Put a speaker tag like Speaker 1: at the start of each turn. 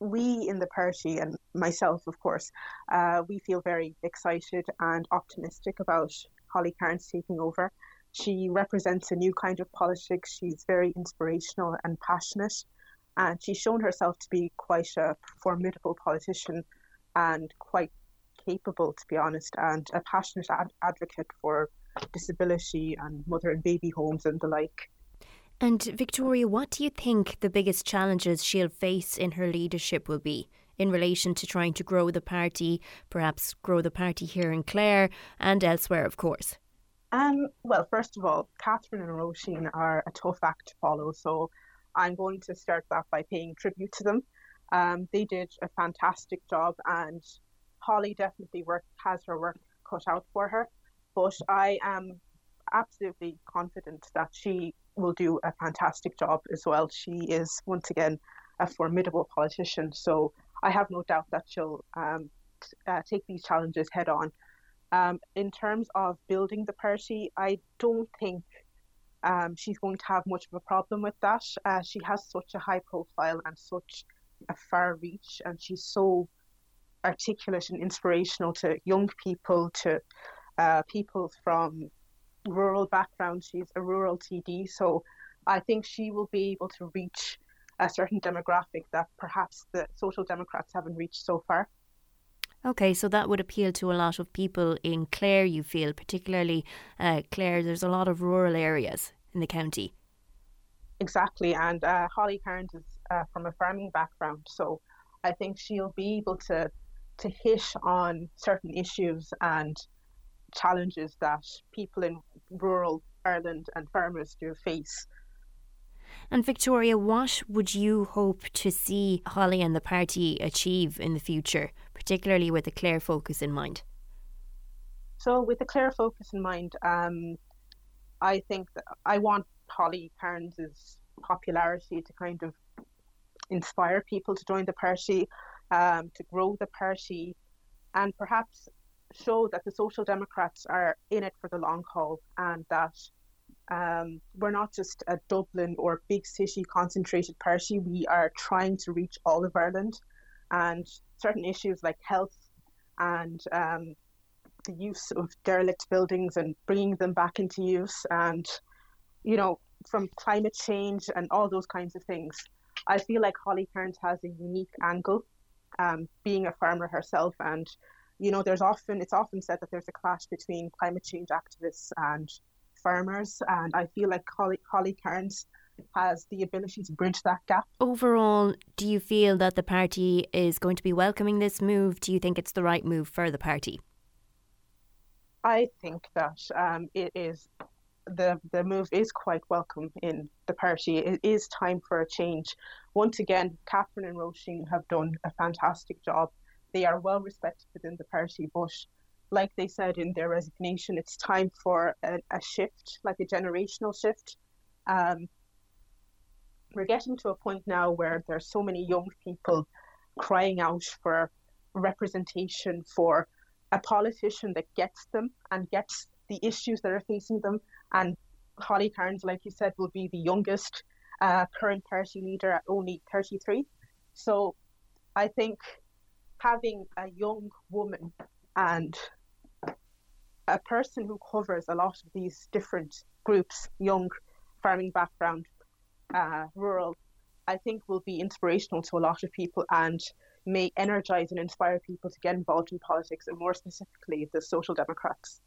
Speaker 1: we in the party, and myself, of course, uh, we feel very excited and optimistic about Holly Cairns taking over. She represents a new kind of politics. She's very inspirational and passionate, and she's shown herself to be quite a formidable politician and quite capable, to be honest, and a passionate ad- advocate for disability and mother and baby homes and the like.
Speaker 2: And Victoria, what do you think the biggest challenges she'll face in her leadership will be in relation to trying to grow the party, perhaps grow the party here in Clare and elsewhere, of course?
Speaker 1: Um, well, first of all, Catherine and Roisin are a tough act to follow, so I'm going to start that by paying tribute to them. Um, they did a fantastic job, and Holly definitely has her work cut out for her. But I am absolutely confident that she will do a fantastic job as well. She is once again a formidable politician, so I have no doubt that she'll um, uh, take these challenges head on. Um, in terms of building the party, I don't think um, she's going to have much of a problem with that. Uh, she has such a high profile and such a far reach, and she's so articulate and inspirational to young people, to uh, people from rural background. She's a rural TD, so I think she will be able to reach a certain demographic that perhaps the Social Democrats haven't reached so far.
Speaker 2: Okay, so that would appeal to a lot of people in Clare, you feel, particularly uh, Clare, there's a lot of rural areas in the county.
Speaker 1: Exactly, and uh, Holly Cairns is uh, from a farming background, so I think she'll be able to to hit on certain issues and challenges that people in rural Ireland and farmers do face.
Speaker 2: And Victoria, what would you hope to see Holly and the party achieve in the future, particularly with the Clare focus in mind?
Speaker 1: So, with the Clare focus in mind, um, I think that I want Holly Cairns' popularity to kind of inspire people to join the party, um, to grow the party, and perhaps show that the Social Democrats are in it for the long haul and that um, we're not just a Dublin or big city concentrated party. We are trying to reach all of Ireland, and certain issues like health and um, the use of derelict buildings and bringing them back into use, and you know, from climate change and all those kinds of things. I feel like Holly Cairns has a unique angle, um, being a farmer herself and you know, there's often it's often said that there's a clash between climate change activists and farmers, and I feel like Holly, Holly Cairns has the ability to bridge that gap.
Speaker 2: Overall, do you feel that the party is going to be welcoming this move? Do you think it's the right move for the party?
Speaker 1: I think that um, it is the the move is quite welcome in the party. It is time for a change. Once again, Catherine and Roisin have done a fantastic job they are well respected within the party, but like they said in their resignation, it's time for a, a shift, like a generational shift. Um, we're getting to a point now where there's so many young people crying out for representation, for a politician that gets them and gets the issues that are facing them. And Holly Cairns, like you said, will be the youngest uh, current party leader at only 33. So I think having a young woman and a person who covers a lot of these different groups, young, farming background, uh, rural, I think will be inspirational to a lot of people and may energize and inspire people to get involved in politics and more specifically the Social Democrats.